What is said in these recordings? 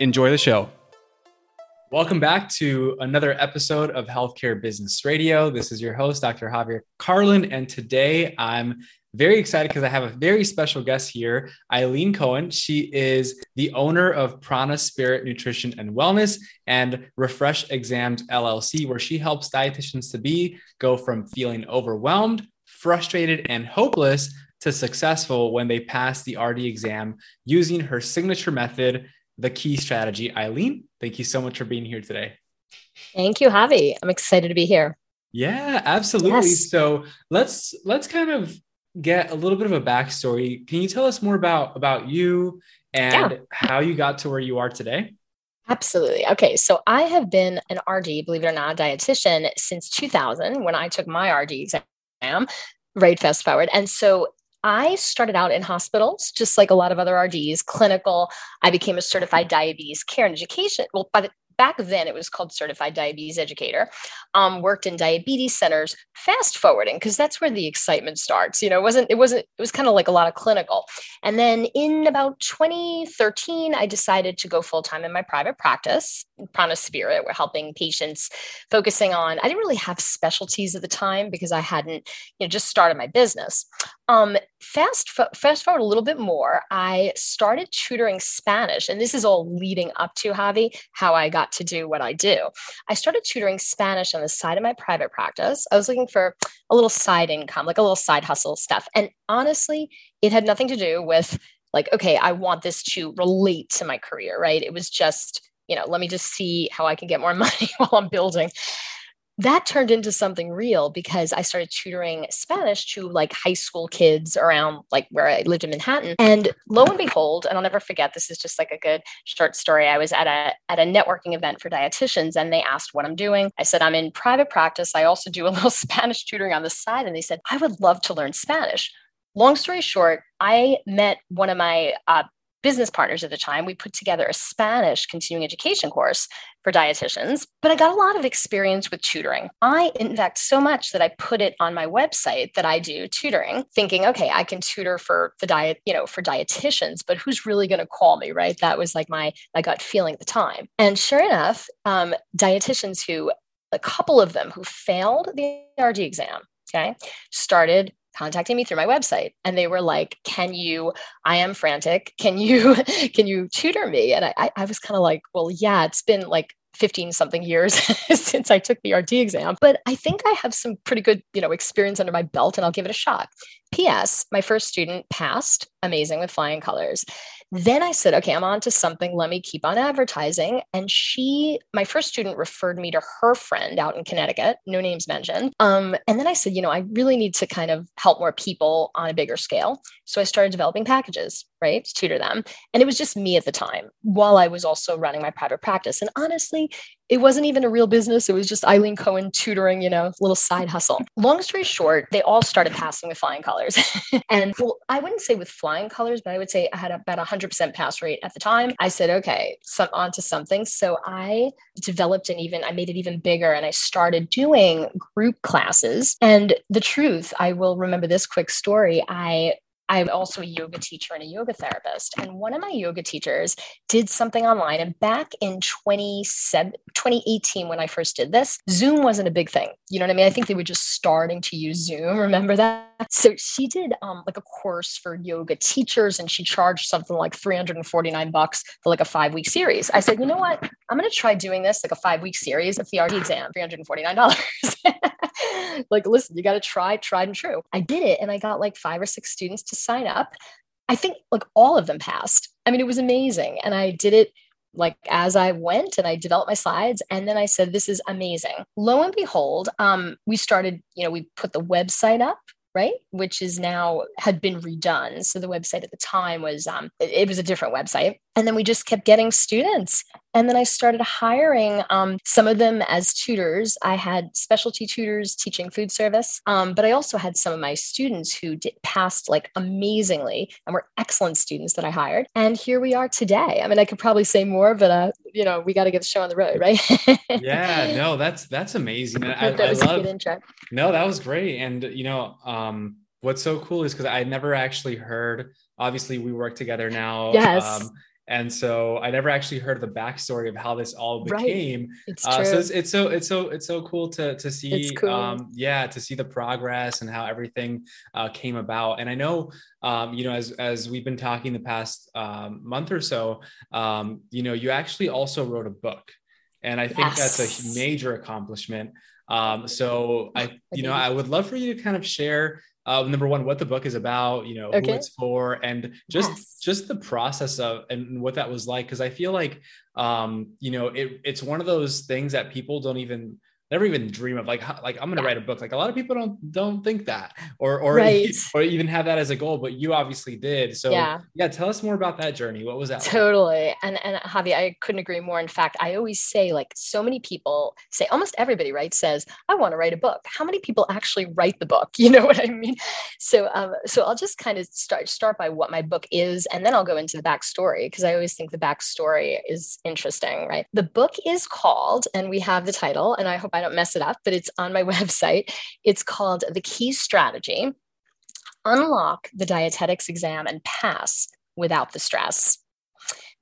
Enjoy the show. Welcome back to another episode of Healthcare Business Radio. This is your host, Dr. Javier Carlin, and today I'm very excited because I have a very special guest here, Eileen Cohen. She is the owner of Prana Spirit Nutrition and Wellness and Refresh Exams LLC, where she helps dietitians to be go from feeling overwhelmed, frustrated, and hopeless to successful when they pass the RD exam using her signature method the key strategy. Eileen, thank you so much for being here today. Thank you, Javi. I'm excited to be here. Yeah, absolutely. Yes. So let's let's kind of get a little bit of a backstory. Can you tell us more about about you and yeah. how you got to where you are today? Absolutely. Okay. So I have been an RD, believe it or not, a dietitian since 2000 when I took my RD exam, right fast forward. And so I started out in hospitals, just like a lot of other RDs, clinical. I became a certified diabetes care and education. Well, by the back then it was called certified diabetes educator um, worked in diabetes centers fast forwarding because that's where the excitement starts you know it wasn't it wasn't it was kind of like a lot of clinical and then in about 2013 i decided to go full-time in my private practice prana spirit we're helping patients focusing on i didn't really have specialties at the time because i hadn't you know just started my business um, fast fast forward a little bit more i started tutoring spanish and this is all leading up to javi how i got got to do what I do. I started tutoring Spanish on the side of my private practice. I was looking for a little side income, like a little side hustle stuff. And honestly, it had nothing to do with like, okay, I want this to relate to my career, right? It was just, you know, let me just see how I can get more money while I'm building that turned into something real because I started tutoring Spanish to like high school kids around like where I lived in Manhattan. And lo and behold, and I'll never forget, this is just like a good short story. I was at a at a networking event for dietitians and they asked what I'm doing. I said, I'm in private practice. I also do a little Spanish tutoring on the side. And they said, I would love to learn Spanish. Long story short, I met one of my uh, business partners at the time, we put together a Spanish continuing education course for dietitians, but I got a lot of experience with tutoring. I, in fact, so much that I put it on my website that I do tutoring, thinking, okay, I can tutor for the diet, you know, for dietitians, but who's really going to call me, right? That was like my, my gut feeling at the time. And sure enough, um, dietitians who, a couple of them who failed the RD exam, okay, started contacting me through my website and they were like can you i am frantic can you can you tutor me and i i was kind of like well yeah it's been like 15 something years since I took the RD exam, but I think I have some pretty good, you know, experience under my belt and I'll give it a shot. PS, my first student passed amazing with flying colors. Then I said, okay, I'm on to something. Let me keep on advertising. And she, my first student referred me to her friend out in Connecticut, no names mentioned. Um, and then I said, you know, I really need to kind of help more people on a bigger scale. So I started developing packages, right, to tutor them. And it was just me at the time while I was also running my private practice. And honestly, it wasn't even a real business. It was just Eileen Cohen tutoring, you know, little side hustle. Long story short, they all started passing with flying colors. and well, I wouldn't say with flying colors, but I would say I had about a 100% pass rate at the time. I said, okay, so on to something. So I developed and even, I made it even bigger and I started doing group classes. And the truth, I will remember this quick story. I I'm also a yoga teacher and a yoga therapist. And one of my yoga teachers did something online. And back in 2018, when I first did this, Zoom wasn't a big thing. You know what I mean? I think they were just starting to use Zoom. Remember that? So she did um, like a course for yoga teachers and she charged something like 349 bucks for like a five week series. I said, you know what? I'm going to try doing this like a five week series of the RD exam, $349. like, listen, you got to try, tried and true. I did it and I got like five or six students to sign up. I think like all of them passed. I mean, it was amazing. And I did it like as I went and I developed my slides. And then I said, this is amazing. Lo and behold, um, we started, you know, we put the website up right? Which is now had been redone. So the website at the time was um, it, it, was a different website. And then we just kept getting students and then I started hiring um, some of them as tutors. I had specialty tutors teaching food service, um, but I also had some of my students who did, passed like amazingly and were excellent students that I hired. And here we are today. I mean, I could probably say more, but uh, you know, we got to get the show on the road, right? yeah, no, that's that's amazing. I, that I, love, a good intro. No, that was great. And you know, um, what's so cool is because I never actually heard. Obviously, we work together now. Yes. Um, and so I never actually heard the backstory of how this all became. Right. It's uh, so it's, it's, so it's so it's so cool to to see, cool. um, yeah, to see the progress and how everything uh, came about. And I know, um, you know, as as we've been talking the past um, month or so, um, you know, you actually also wrote a book, and I think yes. that's a major accomplishment. Um, so I, you know, I would love for you to kind of share uh, number one what the book is about you know okay. who it's for and just yes. just the process of and what that was like because i feel like um you know it, it's one of those things that people don't even never even dream of like like I'm going to yeah. write a book. Like a lot of people don't don't think that or or right. or even have that as a goal, but you obviously did. So yeah. yeah, tell us more about that journey. What was that? Totally. Like? And and Javi, I couldn't agree more. In fact, I always say like so many people say almost everybody right says I want to write a book. How many people actually write the book? You know what I mean? So um so I'll just kind of start start by what my book is, and then I'll go into the backstory because I always think the backstory is interesting. Right. The book is called, and we have the title, and I hope I don't mess it up, but it's on my website. It's called The Key Strategy Unlock the Dietetics Exam and Pass Without the Stress.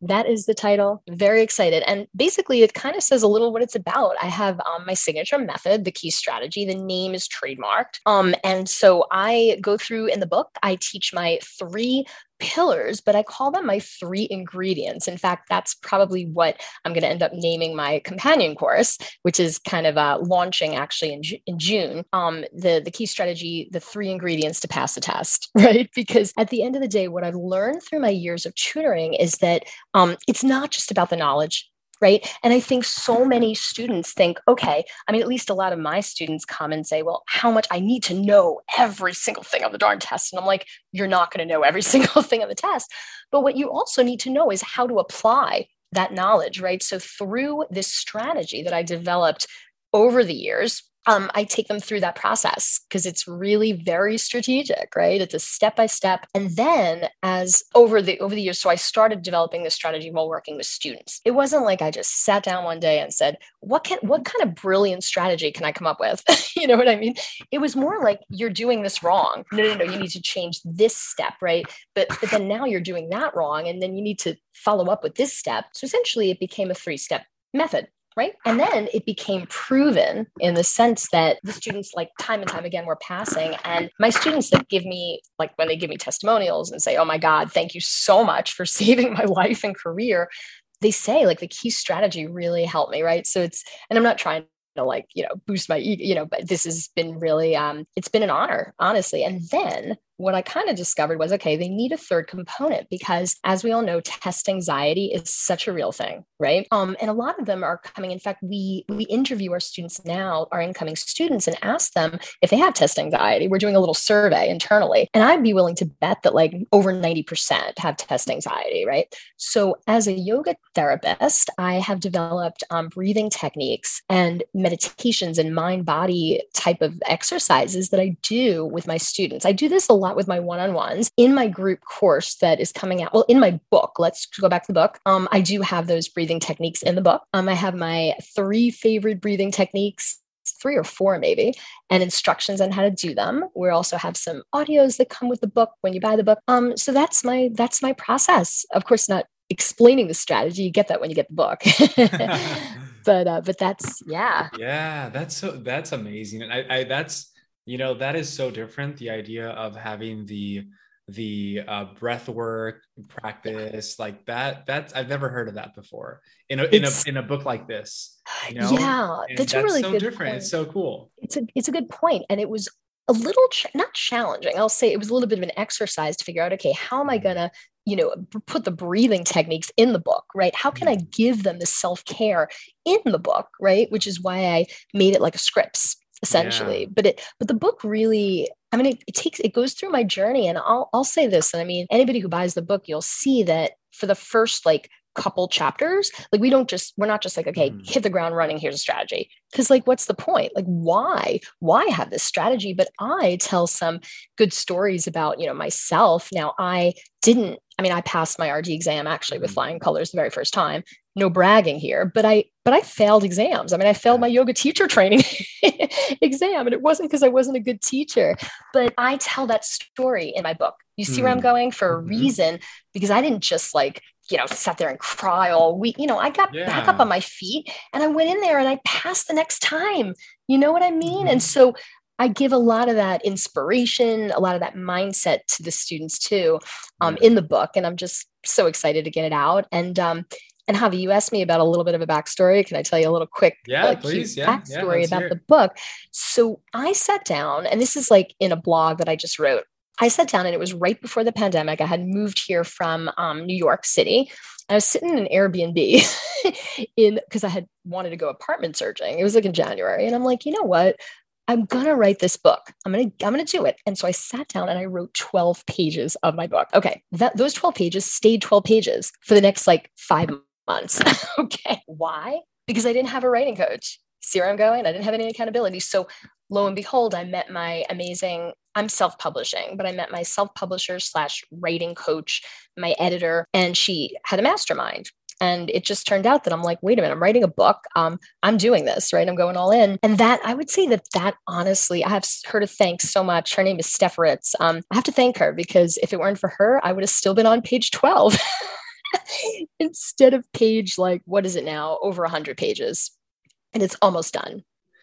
That is the title. Very excited. And basically, it kind of says a little what it's about. I have um, my signature method, the key strategy. The name is trademarked. Um, and so I go through in the book, I teach my three pillars, but I call them my three ingredients. In fact, that's probably what I'm going to end up naming my companion course, which is kind of uh, launching actually in, in June. Um, the, the key strategy, the three ingredients to pass the test, right? Because at the end of the day, what I've learned through my years of tutoring is that um, it's not just about the knowledge right? And I think so many students think, okay, I mean, at least a lot of my students come and say, well, how much I need to know every single thing on the darn test. And I'm like, you're not going to know every single thing on the test. But what you also need to know is how to apply that knowledge, right? So through this strategy that I developed over the years, um, I take them through that process because it's really very strategic, right? It's a step by step. And then as over the over the years, so I started developing this strategy while working with students. It wasn't like I just sat down one day and said, "What can what kind of brilliant strategy can I come up with?" you know what I mean? It was more like you're doing this wrong. No, no, no. You need to change this step, right? But but then now you're doing that wrong, and then you need to follow up with this step. So essentially, it became a three step method right? And then it became proven in the sense that the students like time and time again were passing and my students that give me like when they give me testimonials and say oh my god thank you so much for saving my life and career they say like the key strategy really helped me right? So it's and i'm not trying to like you know boost my ego you know but this has been really um it's been an honor honestly. And then what I kind of discovered was okay, they need a third component because, as we all know, test anxiety is such a real thing, right? Um, and a lot of them are coming. In fact, we we interview our students now, our incoming students, and ask them if they have test anxiety. We're doing a little survey internally, and I'd be willing to bet that like over ninety percent have test anxiety, right? So, as a yoga therapist, I have developed um, breathing techniques and meditations and mind body type of exercises that I do with my students. I do this a lot lot with my one-on-ones in my group course that is coming out well in my book let's go back to the book um, i do have those breathing techniques in the book um, i have my three favorite breathing techniques three or four maybe, and instructions on how to do them. We also have some audios that come with the book when you buy the book. Um, so that's my that's my process. Of course, not explaining the strategy. You get that when you get the book. but uh, but that's yeah. Yeah, that's so that's amazing, and I, I that's you know that is so different. The idea of having the the uh, breath work practice like that that's i've never heard of that before in a in a in a book like this you know yeah and that's, that's really so different point. it's so cool it's a it's a good point and it was a little ch- not challenging i'll say it was a little bit of an exercise to figure out okay how am i mm-hmm. gonna you know put the breathing techniques in the book right how can i mm-hmm. give them the self-care in the book right which is why i made it like a scripts essentially yeah. but it but the book really I mean, it, it, takes it goes through my journey, and I'll I'll say this, and I mean, anybody who buys the book, you'll see that for the first like couple chapters, like we don't just we're not just like okay, mm. hit the ground running. Here's a strategy, because like what's the point? Like why why have this strategy? But I tell some good stories about you know myself. Now I didn't. I mean, I passed my RD exam actually with mm. flying colors the very first time, no bragging here but i but i failed exams i mean i failed my yoga teacher training exam and it wasn't because i wasn't a good teacher but i tell that story in my book you see mm. where i'm mm. going for a mm-hmm. reason because i didn't just like you know sat there and cry all week you know i got yeah. back up on my feet and i went in there and i passed the next time you know what i mean mm-hmm. and so I give a lot of that inspiration, a lot of that mindset to the students too, um, in the book, and I'm just so excited to get it out. And um, and Javi, you asked me about a little bit of a backstory. Can I tell you a little quick yeah, like, please. Yeah, backstory yeah, about the book? So I sat down, and this is like in a blog that I just wrote. I sat down, and it was right before the pandemic. I had moved here from um, New York City. I was sitting in an Airbnb in because I had wanted to go apartment searching. It was like in January, and I'm like, you know what? I'm gonna write this book. I'm gonna I'm gonna do it. And so I sat down and I wrote 12 pages of my book. Okay, that those 12 pages stayed 12 pages for the next like five months. okay. Why? Because I didn't have a writing coach. See where I'm going? I didn't have any accountability. So lo and behold, I met my amazing, I'm self-publishing, but I met my self-publisher slash writing coach, my editor, and she had a mastermind. And it just turned out that I'm like, wait a minute, I'm writing a book. Um, I'm doing this, right? I'm going all in. And that I would say that that honestly, I have her to thank so much. Her name is Steph Ritz. Um, I have to thank her because if it weren't for her, I would have still been on page 12. instead of page like what is it now over 100 pages and it's almost done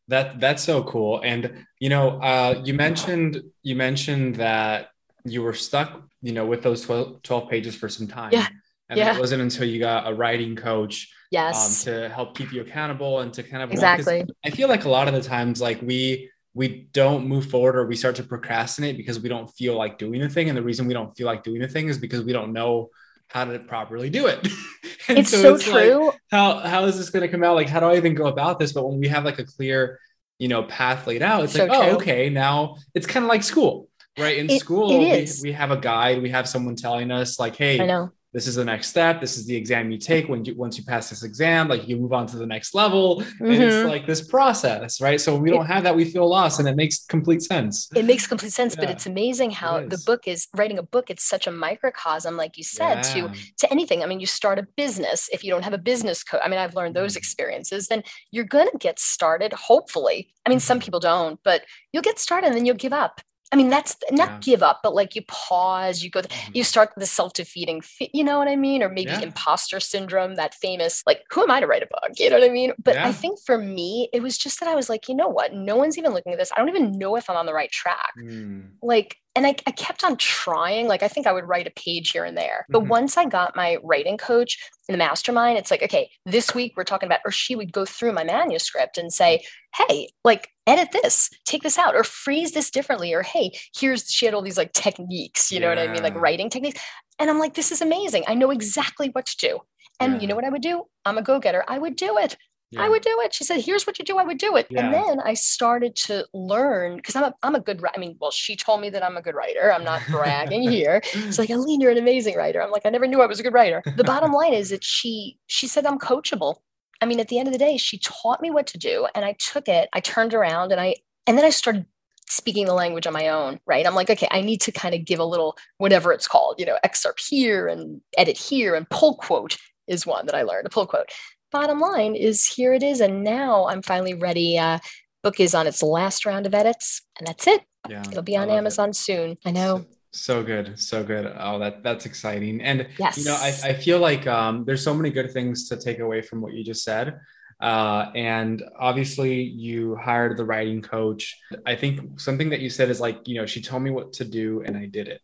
that that's so cool. And you know uh, you mentioned you mentioned that you were stuck you know with those 12, 12 pages for some time. Yeah. And yeah. it wasn't until you got a writing coach yes. um, to help keep you accountable and to kind of exactly. I feel like a lot of the times like we we don't move forward or we start to procrastinate because we don't feel like doing the thing. And the reason we don't feel like doing the thing is because we don't know how to properly do it. it's so, so it's true. Like, how how is this going to come out? Like, how do I even go about this? But when we have like a clear, you know, path laid out, it's so like, oh, true. oh, okay, now it's kind of like school, right? In it, school, it we, we have a guide, we have someone telling us, like, hey, I know this is the next step this is the exam you take when you once you pass this exam like you move on to the next level mm-hmm. and it's mm-hmm. like this process right so we don't have that we feel lost and it makes complete sense it makes complete sense yeah. but it's amazing how it the book is writing a book it's such a microcosm like you said yeah. to to anything i mean you start a business if you don't have a business code i mean i've learned those mm-hmm. experiences then you're going to get started hopefully i mean some mm-hmm. people don't but you'll get started and then you'll give up I mean, that's not yeah. give up, but like you pause, you go, mm-hmm. you start the self defeating, you know what I mean? Or maybe yeah. imposter syndrome, that famous, like, who am I to write a book? You know what I mean? But yeah. I think for me, it was just that I was like, you know what? No one's even looking at this. I don't even know if I'm on the right track. Mm. Like, and I, I, kept on trying. Like, I think I would write a page here and there. But mm-hmm. once I got my writing coach in the mastermind, it's like, okay, this week we're talking about, or she would go through my manuscript and say, hey, like, edit this, take this out, or freeze this differently, or hey, here's, she had all these like techniques, you yeah. know what I mean? Like writing techniques. And I'm like, this is amazing. I know exactly what to do. And yeah. you know what I would do? I'm a go getter. I would do it. Yeah. I would do it. She said, "Here's what you do." I would do it, yeah. and then I started to learn because I'm a I'm a good. I mean, well, she told me that I'm a good writer. I'm not bragging here. It's like, Eileen, you're an amazing writer. I'm like, I never knew I was a good writer. The bottom line is that she she said I'm coachable. I mean, at the end of the day, she taught me what to do, and I took it. I turned around, and I and then I started speaking the language on my own, right? I'm like, okay, I need to kind of give a little whatever it's called, you know, excerpt here and edit here and pull quote is one that I learned, a pull quote bottom line is here it is and now i'm finally ready uh, book is on its last round of edits, and that's it. Yeah. It'll be on Amazon it. soon. I know. So, so, good. So good. Oh, that that's exciting. And yes. you know, I, I feel like um, there's so many good things to take away from what you just said. Uh, and obviously you hired the writing coach. I think something that you said is like, you know, she told me what to do and I did it.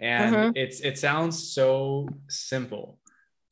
And mm-hmm. it's it sounds so simple.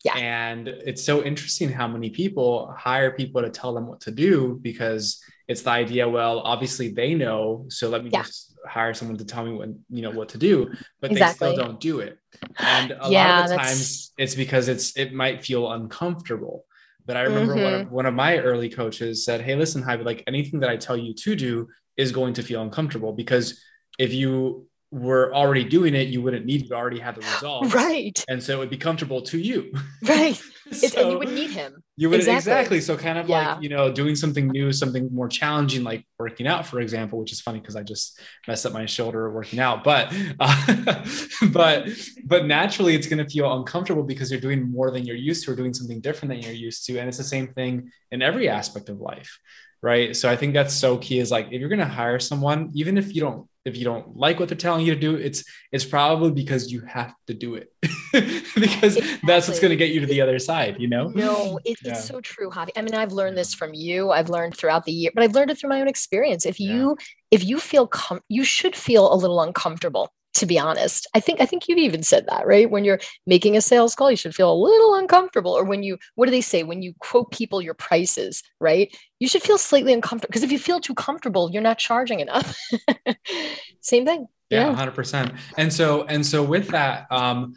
Yeah. And it's so interesting how many people hire people to tell them what to do because it's the idea, well, obviously they know, so let me yeah. just hire someone to tell me what you know what to do, but exactly. they still don't do it. And a yeah, lot of the times it's because it's it might feel uncomfortable. But I remember mm-hmm. one of mm-hmm. one of my early coaches said, Hey, listen, Hy, like anything that I tell you to do is going to feel uncomfortable because if you were already doing it, you wouldn't need to already have the result. Right. And so it would be comfortable to you. Right. so and you would need him. You would exactly. exactly. So kind of yeah. like, you know, doing something new, something more challenging, like working out, for example, which is funny because I just messed up my shoulder working out. But uh, but but naturally it's gonna feel uncomfortable because you're doing more than you're used to or doing something different than you're used to. And it's the same thing in every aspect of life right so i think that's so key is like if you're going to hire someone even if you don't if you don't like what they're telling you to do it's it's probably because you have to do it because exactly. that's what's going to get you to the other side you know no it, yeah. it's so true Javi. i mean i've learned this from you i've learned throughout the year but i've learned it through my own experience if you yeah. if you feel com- you should feel a little uncomfortable to be honest i think i think you've even said that right? When you're making a sales call you should feel a little uncomfortable or when you what do they say? When you quote people your prices right? You should feel slightly uncomfortable because if you feel too comfortable you're not charging enough. Same thing. Yeah, yeah. 100% and so and so with that um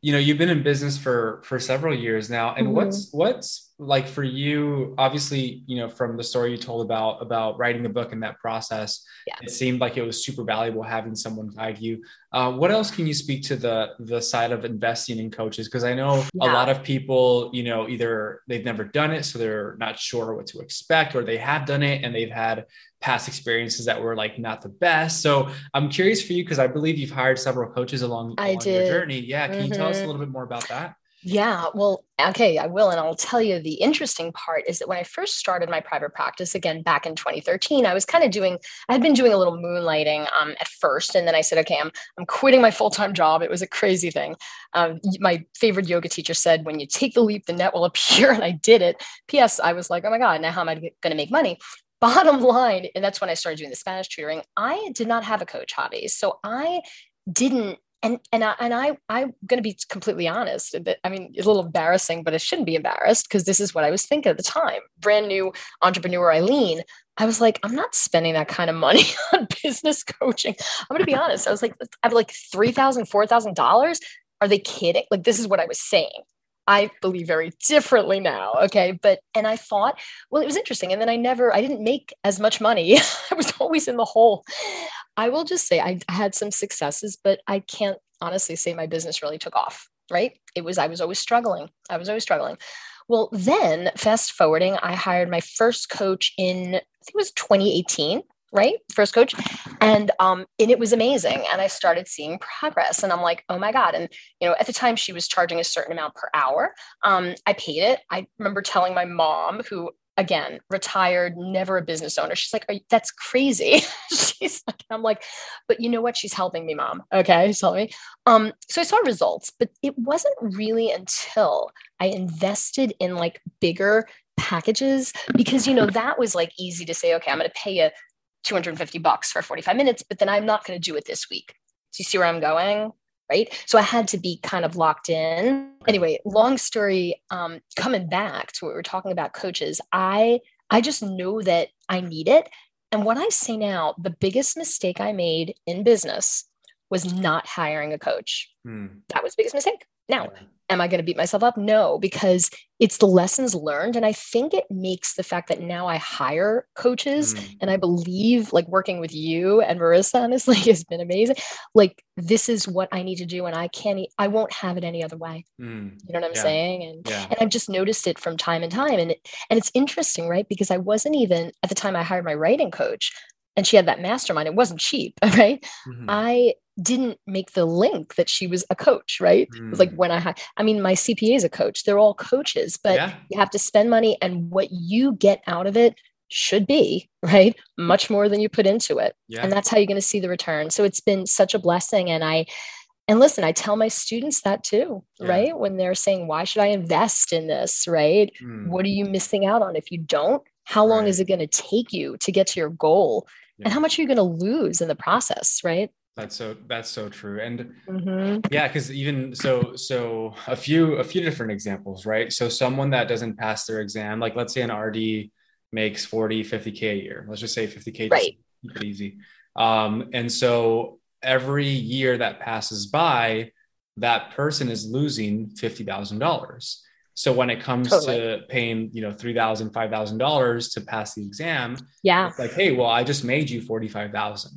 you know you've been in business for for several years now and mm-hmm. what's what's like for you obviously you know from the story you told about about writing the book and that process yeah. it seemed like it was super valuable having someone guide you uh, what else can you speak to the the side of investing in coaches because i know yeah. a lot of people you know either they've never done it so they're not sure what to expect or they have done it and they've had past experiences that were like not the best so i'm curious for you because i believe you've hired several coaches along, along your journey yeah can mm-hmm. you tell us a mm-hmm. little bit more about that yeah, well, okay, I will. And I'll tell you the interesting part is that when I first started my private practice, again, back in 2013, I was kind of doing, I had been doing a little moonlighting um, at first. And then I said, okay, I'm, I'm quitting my full time job. It was a crazy thing. Um, my favorite yoga teacher said, when you take the leap, the net will appear. And I did it. P.S. I was like, oh my God, now how am I going to make money? Bottom line, and that's when I started doing the Spanish tutoring, I did not have a coach Javi. So I didn't and and I, and I I'm going to be completely honest. I mean, it's a little embarrassing, but it shouldn't be embarrassed because this is what I was thinking at the time. Brand new entrepreneur Eileen. I was like, I'm not spending that kind of money on business coaching. I'm going to be honest. I was like, I have like three thousand, four thousand dollars. Are they kidding? Like, this is what I was saying. I believe very differently now. Okay. But, and I thought, well, it was interesting. And then I never, I didn't make as much money. I was always in the hole. I will just say I had some successes, but I can't honestly say my business really took off, right? It was, I was always struggling. I was always struggling. Well, then fast forwarding, I hired my first coach in, I think it was 2018 right? First coach. And um and it was amazing. And i started seeing progress. And i'm like oh my god. And you know at the time she was charging a certain amount per hour. Um i paid it. I remember telling my mom who again, retired, never a business owner. She's like, that's crazy. She's like, I'm like, but you know what? She's helping me, mom. Okay. Tell me. Um, so I saw results, but it wasn't really until I invested in like bigger packages because you know that was like easy to say, okay, I'm gonna pay you 250 bucks for 45 minutes, but then I'm not gonna do it this week. Do you see where I'm going? Right? So i had to be kind of locked in. Anyway long story um, coming back to what we are talking about coaches i i just know that i need it. And what i say now the biggest mistake i made in business was not hiring a coach. Hmm. that was the biggest mistake now am I going to beat myself up? No, because it's the lessons learned. And I think it makes the fact that now I hire coaches mm. and I believe like working with you and Marissa, honestly, has been amazing. Like, this is what I need to do. And I can't, I won't have it any other way. Mm. You know what I'm yeah. saying? And, yeah. and I've just noticed it from time and time. And, it, and it's interesting, right? Because I wasn't even at the time I hired my writing coach and she had that mastermind. It wasn't cheap, right? Mm-hmm. I didn't make the link that she was a coach, right? Mm. like when I I mean, my CPA is a coach. They're all coaches, but yeah. you have to spend money, and what you get out of it should be, right? Much more than you put into it. Yeah. And that's how you're going to see the return. So it's been such a blessing. And I, and listen, I tell my students that too, Yeah. right? When they're saying, why should I invest in this, right? Mm, What are you missing out on? If you don't, how long Right. is it going to take you to get to your goal? Yeah. And how much are you going to lose in the process, right? That's so that's so true. And Mhm. yeah, because even so, so a few a few different examples, right? So someone that doesn't pass their exam, like let's say an RD makes 40, 50K a year. Let's just say 50K Right. keep it easy. Um, and so every year that passes by, that person is losing fifty thousand dollars. So when it comes Totally. to paying, you know, three thousand, five thousand dollars to pass the exam, Yeah. it's like, hey, well, I just made you forty-five thousand.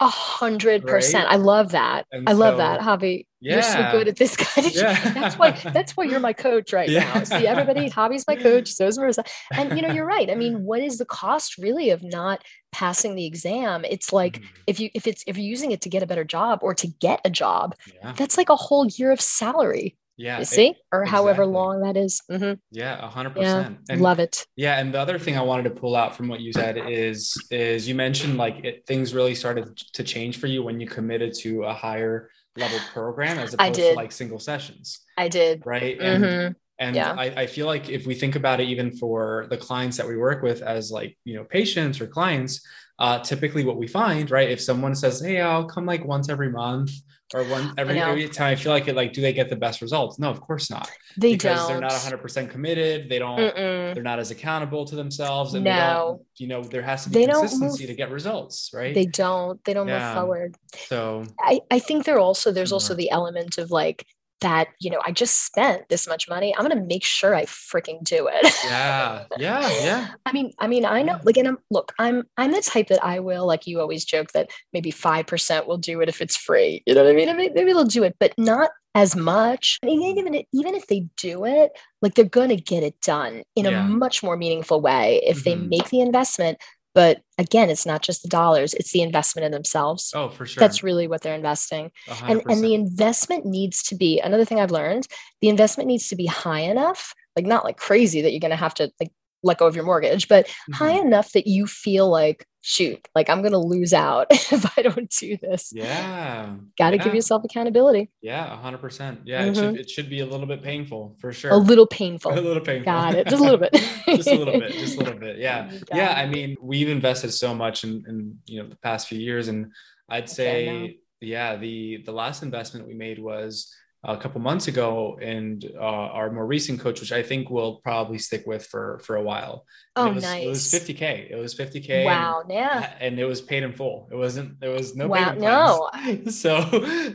A hundred percent. I love that. And I love so- that, Javi. You're so good at this kind of Yeah. that's why that's why you're my coach right Yeah. now. See, everybody, Javi's my coach, so is Marissa. And you know, you're right. I mean, what is the cost really of not passing the exam? It's like Mhm. if you if it's if you're using it to get a better job or to get a job, yeah, that's like a whole year of salary. Yeah, You it- see, or however exactly. long that is. Mhm. yeah, a hundred Yeah, percent. Love it. yeah, and the other thing I wanted to pull out from what you said is is you mentioned like it, things really started to change for you when you committed to a higher level program as opposed to like single sessions, I did. right? And Mhm. and Yeah. I, I feel like if we think about it, even for the clients that we work with as like you know patients or clients, uh, typically what we find, right? If someone says, "Hey, I'll come like once every month." Or one every, every time I feel like it, like, do they get the best results? No, of course not. They because don't. they're not 100% committed. They don't, Mm-mm. they're not as accountable to themselves. And No. they don't, you know, there has to be They consistency move- to get results, right? They don't. They don't Yeah. move forward. so, I, I think there also there's also the element of like that you know i just spent this much money i'm to make sure i freaking do it yeah, yeah, yeah. i mean i mean i know Yeah. like and i'm look i'm i'm the type that i will like you always joke that maybe 5% will do it if it's free you know what i mean I mean, maybe they'll do it but not as much and even even if they do it like they're going to get it done in Yeah. a much more meaningful way if they Mhm. make the investment but again it's not just the dollars it's the investment in themselves Oh, for sure. that's really what they're investing and and the investment needs to be another thing i've learned the investment needs to be high enough like not like crazy that you're going to have to like let go of your mortgage but high Mhm. enough that you feel like shoot like i'm going to lose out if i don't do this Yeah. got to yeah. give yourself accountability Yeah, a hundred percent. Yeah, it should it should be a little bit painful for sure. Mm-hmm. a little painful. a little painful. got it just a little bit just a little bit. Just a little bit. Yeah. Got yeah i mean we've invested so much in, in you know the past few years and i'd say yeah the the last investment we made was a couple months ago and uh, our more recent coach which i think we'll probably stick with for for a while. And oh it was, nice it was 50k it was 50k and- wow yeah. and, it was paid in full. It wasn't there was no wow no. So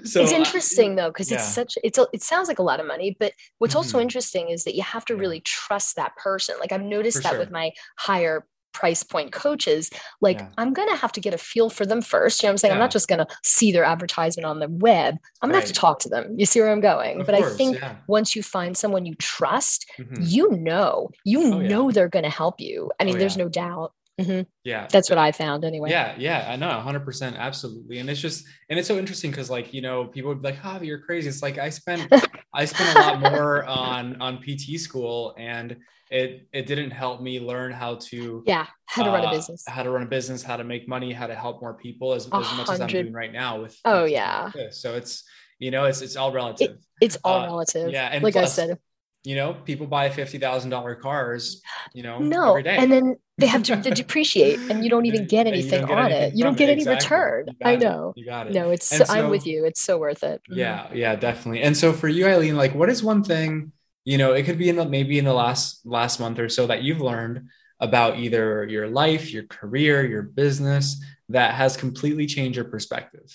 so it's I- interesting though because yeah. it's such it's a, it sounds like a lot of money but what's also Mhm. interesting is that you have to really trust that person. Like i've noticed For that sure. with my higher price point coaches like Yeah. i'm gonna have to get a feel for them first you know what i'm saying i'm not just gonna see their advertisement on the web i'm gonna have to talk to them you see where i'm going Of but course, i think yeah. once you find someone you trust Mhm. you know you Oh, yeah. know they're gonna help you i mean Oh, there's yeah. no doubt Mhm. yeah that's what i found anyway Yeah, yeah, I know, 100%, absolutely. And it's just, and it's so interesting because, like, you know, people would be like, "Javi, you're crazy." It's like I spent, I spent a lot more on on PT school, and it it didn't help me learn how to yeah how to run a uh, business how to run a business, how to make money, how to help more people as, as much as I'm doing right now with. Oh, yeah. like. So it's you know it's it's all relative. it's all uh, relative yeah, and like i said you know, people buy fifty thousand dollar cars, you know, no every day. and then they have to depreciate and you don't even get anything get on anything it you don't get it. any Exactly. return i got it. know You got it. no it's so, i'm with you it's so worth it Mhm. Yeah, yeah, definitely. And so for you, Eileen, like what is one thing, you know, it could be in the maybe in the last last month or so that you've learned about either your life, your career, your business that has completely changed your perspective.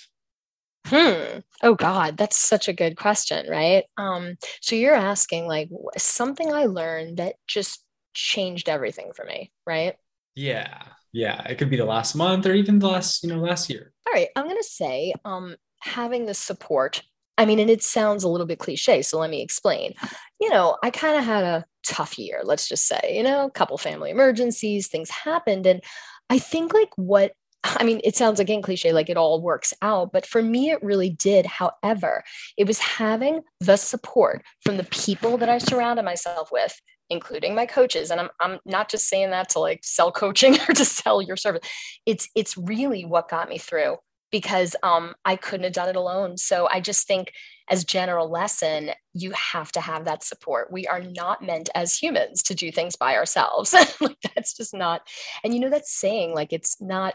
Hmm. Oh God, that's such a good question, right? Um, so you're asking like something I learned that just changed everything for me, right? Yeah. Yeah. It could be the last month or even the last, you know, last year. All right, I'm gonna say um having the support. I mean, and it sounds a little bit cliche, so let me explain. You know, I kind of had a tough year, let's just say, you know, a couple family emergencies, things happened. And I think like what I mean, it sounds again cliche, like it all works out, but for me, it really did. However, it was having the support from the people that I surrounded myself with including my coaches and I'm I'm not just saying that to like sell coaching or to sell your service. It's it's really what got me through because um I couldn't have done it alone. So I just think as general lesson you have to have that support. We are not meant as humans to do things by ourselves. Like that's just not and you know that saying like it's not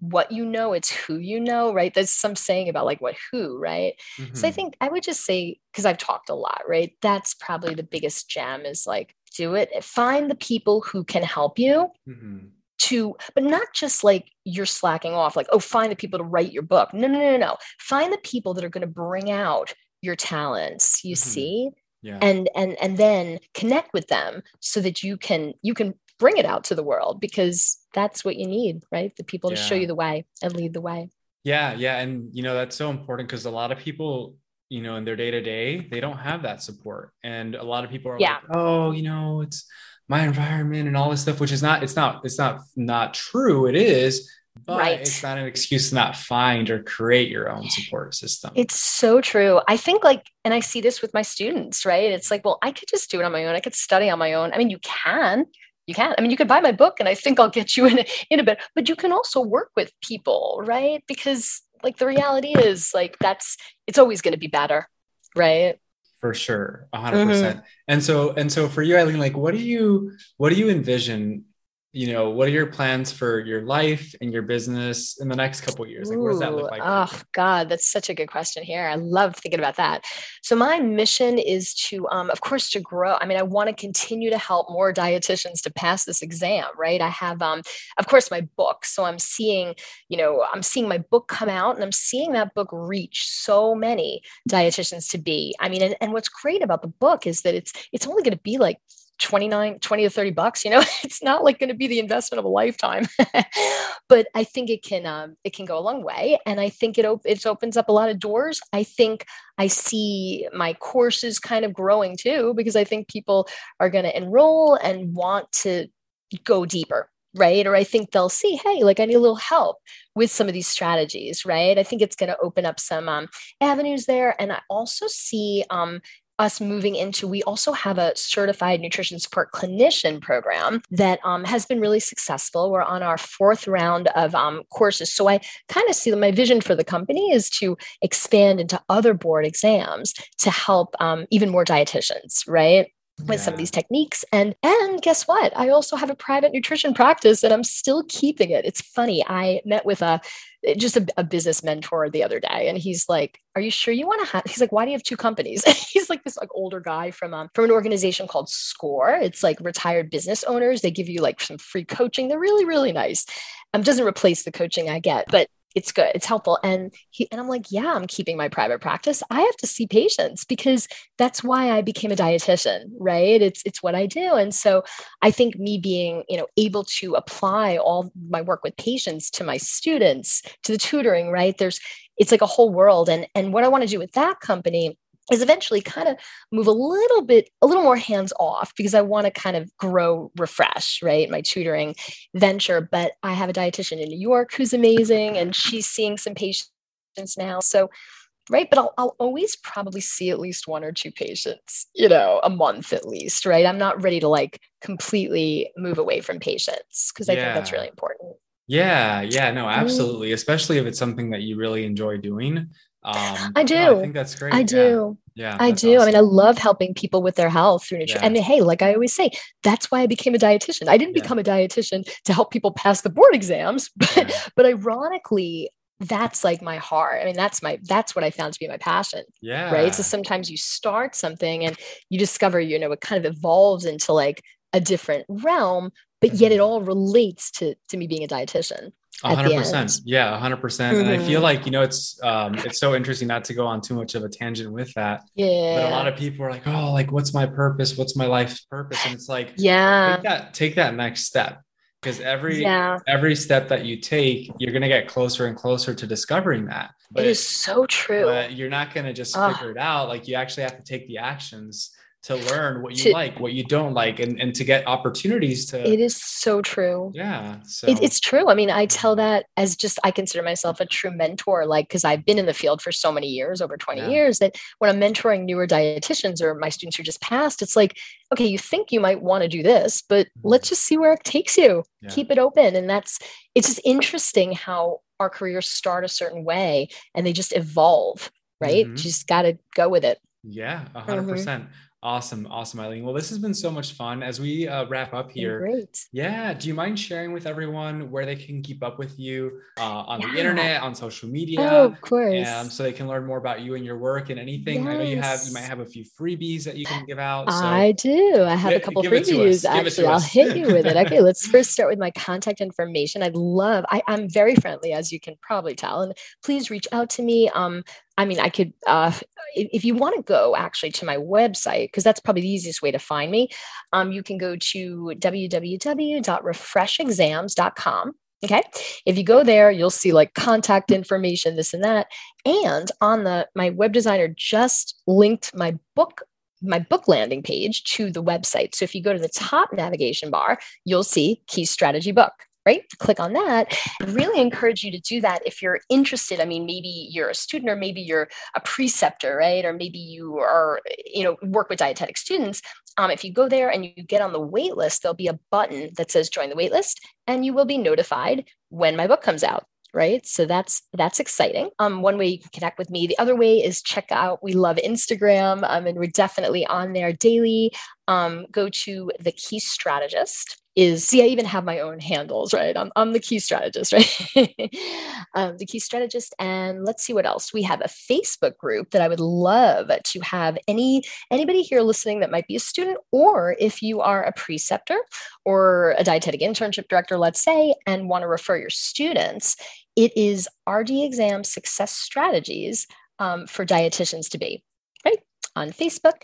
what you know it's who you know right there's some saying about like what who right mm-hmm. so i mm-hmm. think i would just say because i've talked a lot right that's probably the biggest gem is like do it find the people who can help you mm-hmm. to but not just like you're slacking off like oh find the people to write your book no no no no no find the people that are going to bring out your talents you mm-hmm. see yeah. and and and then connect with them so that you can you can bring it out to the world because that's what you need, right? The people yeah. to show you the way and lead the way. Yeah, yeah, and you know that's so important because a lot of people, you know, in their day to day, they don't have that support, and a lot of people are yeah. like, "Oh, you know, it's my environment and all this stuff," which is not, it's not, it's not not true. It is, but right. it's not an excuse to not find or create your own support system. It's so true. I think like, and I see this with my students, right? It's like, well, I could just do it on my own. I could study on my own. I mean, you can, you can. I mean, you could buy my book and I think I'll get you in a, in a bit, but you can also work with people, right? Because like the reality is like that's it's always going to be better, right? For sure, 100%. Mm-hmm. And so and so for you Eileen, like what do you what do you envision you know, what are your plans for your life and your business in the next couple years? Like, what does that look like? Oh God, that's such a good question here. I love thinking about that. So my mission is to, um, of course, to grow. I mean, I want to continue to help more dietitians to pass this exam, right? I have, um, of course, my book. So I'm seeing, you know, I'm seeing my book come out and I'm seeing that book reach so many dietitians to be. I mean, and, and what's great about the book is that it's it's only going to be like 29 20 to 30 bucks you know it's not like going to be the investment of a lifetime. But i think it can um, it can go a long way and i think it, op- it opens up a lot of doors. I think i see my courses kind of growing too because i think people are going to enroll and want to go deeper right? Or i think they'll see hey like i need a little help with some of these strategies right? I think it's going to open up some um, avenues there and i also see um, us moving into, we also have a certified nutrition support clinician program that um, has been really successful. We're on our fourth round of um, courses. So I kind of see that my vision for the company is to expand into other board exams to help um, even more dietitians, right? With yeah. some of these techniques. And and guess what? I also have a private nutrition practice and i'm still keeping it. It's funny i met with a just a, a, business mentor the other day and he's like are you sure you want to have he's like why do you have two companies? He's like this like older guy from um, from an organization called score. It's like retired business owners. They give you like some free coaching. They're really really nice. Um doesn't replace the coaching i get but it's good it's helpful. And he and i'm like yeah i'm keeping my private practice. I have to see patients because that's why i became a dietitian right? It's it's what i do. And so i think me being you know able to apply all my work with patients to my students to the tutoring right? There's it's like a whole world. And and what i want to do with that company is eventually kind of move a little bit a little more hands off because i want to kind of grow refresh right my tutoring venture but i have a dietitian in new york who's amazing and she's seeing some patients now so right but I'll, I'll always probably see at least one or two patients you know a month at least right i'm not ready to like completely move away from patients because i yeah. think that's really important yeah yeah no mm-hmm. absolutely especially if it's something that you really enjoy doing um, I do. I think that's great. I do. Yeah, yeah I do. Awesome. I mean, I love helping people with their health through nutrition. Yeah. And hey, like I always say, that's why I became a dietitian. I didn't yeah. become a dietitian to help people pass the board exams, but but ironically, that's like my heart. I mean, that's my that's what I found to be my passion. Yeah. Right. So sometimes you start something and you discover, you know, it kind of evolves into like a different realm, but yet it mm-hmm. all relates to to me being a dietitian hundred percent. Yeah, hundred percent. And I feel mm-hmm. like, you know, it's, um, it's so interesting not to go on too much of a tangent with that. Yeah. But a lot of people are like, oh, like, what's my purpose? What's my life's purpose? And it's like, yeah, take that, take that next step because every, yeah. every step that you take, you're going to get closer and closer to discovering that. But it is so true. But you're not going to just figure it out. Like you actually have to take the actions to learn what you to, like, what you don't like, and, and to get opportunities to. It is so true. Yeah. So. It, it's true. I mean, I tell that as just, I consider myself a true mentor, like, because I've been in the field for so many years, over 20 yeah. years, that when I'm mentoring newer dietitians or my students who just passed, it's like, okay, you think you might want to do this, but mm-hmm. let's just see where it takes you. Yeah. Keep it open. And that's, it's just interesting how our careers start a certain way and they just evolve, right? Mm-hmm. You just got to go with it. Yeah, 100%. Mm-hmm. Awesome. Awesome, Eileen. Well, this has been so much fun as we uh, wrap up here. Great. Yeah. Do you mind sharing with everyone where they can keep up with you uh, on yeah. the internet, on social media? Oh, of course. Um, so they can learn more about you and your work and anything. Yes. I know you have, you might have a few freebies that you can give out. So I do. I have a couple freebies. Actually, I'll hit you with it. Okay. let's first start with my contact information. I'd love, I, I'm very friendly, as you can probably tell. And please reach out to me. Um, I mean, I could, uh, if you want to go actually to my website, because that's probably the easiest way to find me, um, you can go to www.refreshexams.com. Okay. If you go there, you'll see like contact information, this and that. And on the, my web designer just linked my book my book landing page to the website. So if you go to the top navigation bar, you'll see key strategy book right? Click on that. I really encourage you to do that if you're interested. I mean, maybe you're a student or maybe you're a preceptor, right? Or maybe you are, you know, work with dietetic students. Um, if you go there and you get on the wait list, there'll be a button that says join the wait list and you will be notified when my book comes out right so that's that's exciting um one way you can connect with me the other way is check out we love instagram um, and we're definitely on there daily um go to the key strategist is see, I even have my own handles, right? I'm, I'm the key strategist, right? um, the key strategist. And let's see what else. We have a Facebook group that I would love to have any anybody here listening that might be a student, or if you are a preceptor or a dietetic internship director, let's say, and want to refer your students, it is RD exam success strategies um, for dietitians to be, right? On Facebook.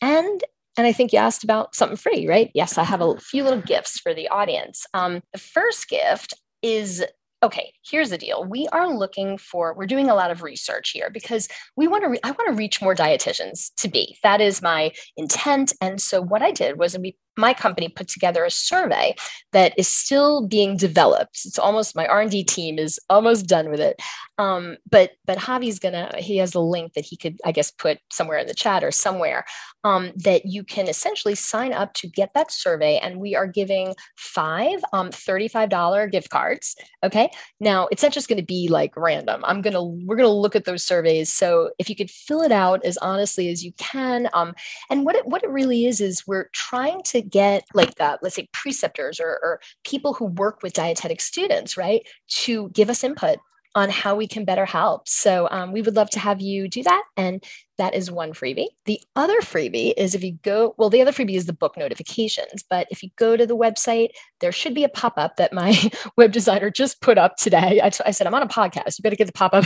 And and I think you asked about something free, right? Yes, I have a few little gifts for the audience. Um, the first gift is okay here's the deal we are looking for we're doing a lot of research here because we want to re- i want to reach more dietitians to be that is my intent and so what i did was we my company put together a survey that is still being developed. It's almost my R&D team is almost done with it. Um, but but Javi's gonna he has a link that he could I guess put somewhere in the chat or somewhere um, that you can essentially sign up to get that survey, and we are giving five um, $35 gift cards. Okay, now it's not just going to be like random. I'm gonna we're gonna look at those surveys. So if you could fill it out as honestly as you can, um, and what it what it really is is we're trying to get like uh, let's say preceptors or, or people who work with dietetic students right to give us input on how we can better help. So um, we would love to have you do that. And that is one freebie. The other freebie is if you go, well, the other freebie is the book notifications. But if you go to the website, there should be a pop up that my web designer just put up today. I, t- I said, I'm on a podcast. You better get the pop up.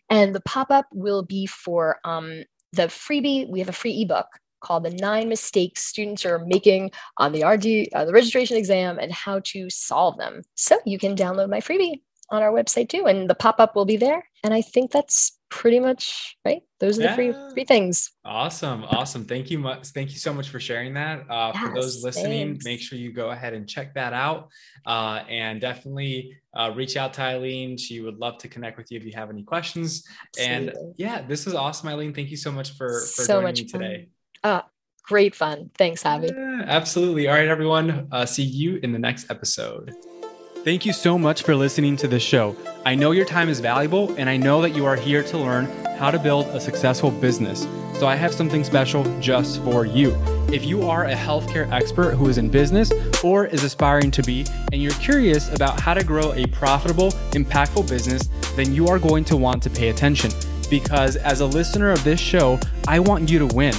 and the pop up will be for um, the freebie. We have a free ebook called The Nine Mistakes Students Are Making on the RD, uh, the registration exam, and how to solve them. So you can download my freebie on our website too, and the pop up will be there. And I think that's pretty much right. Those are yeah. the three three things. Awesome, awesome. Thank you much. Thank you so much for sharing that. Uh, yes, for those listening, thanks. make sure you go ahead and check that out, uh, and definitely uh, reach out to Eileen. She would love to connect with you if you have any questions. Absolutely. And yeah, this is awesome, Eileen. Thank you so much for for so joining me today. Uh, great fun. Thanks, Javi. Yeah, absolutely. All right, everyone. Uh, see you in the next episode. Thank you so much for listening to this show. I know your time is valuable, and I know that you are here to learn how to build a successful business. So I have something special just for you. If you are a healthcare expert who is in business or is aspiring to be, and you're curious about how to grow a profitable, impactful business, then you are going to want to pay attention. Because as a listener of this show, I want you to win.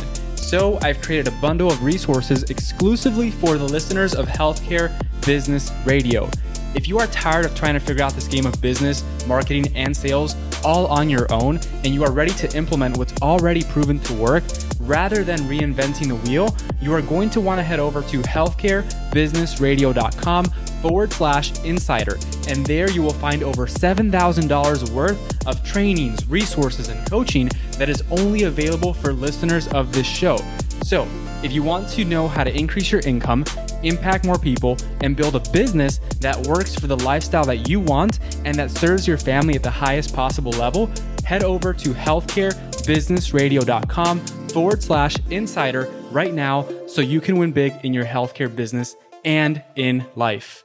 So I've created a bundle of resources exclusively for the listeners of Healthcare Business Radio. If you are tired of trying to figure out this game of business, marketing, and sales all on your own, and you are ready to implement what's already proven to work, rather than reinventing the wheel, you are going to want to head over to healthcarebusinessradio.com forward slash insider. And there you will find over $7,000 worth of trainings, resources, and coaching that is only available for listeners of this show. So, if you want to know how to increase your income, impact more people, and build a business that works for the lifestyle that you want and that serves your family at the highest possible level, head over to healthcarebusinessradio.com forward slash insider right now so you can win big in your healthcare business and in life.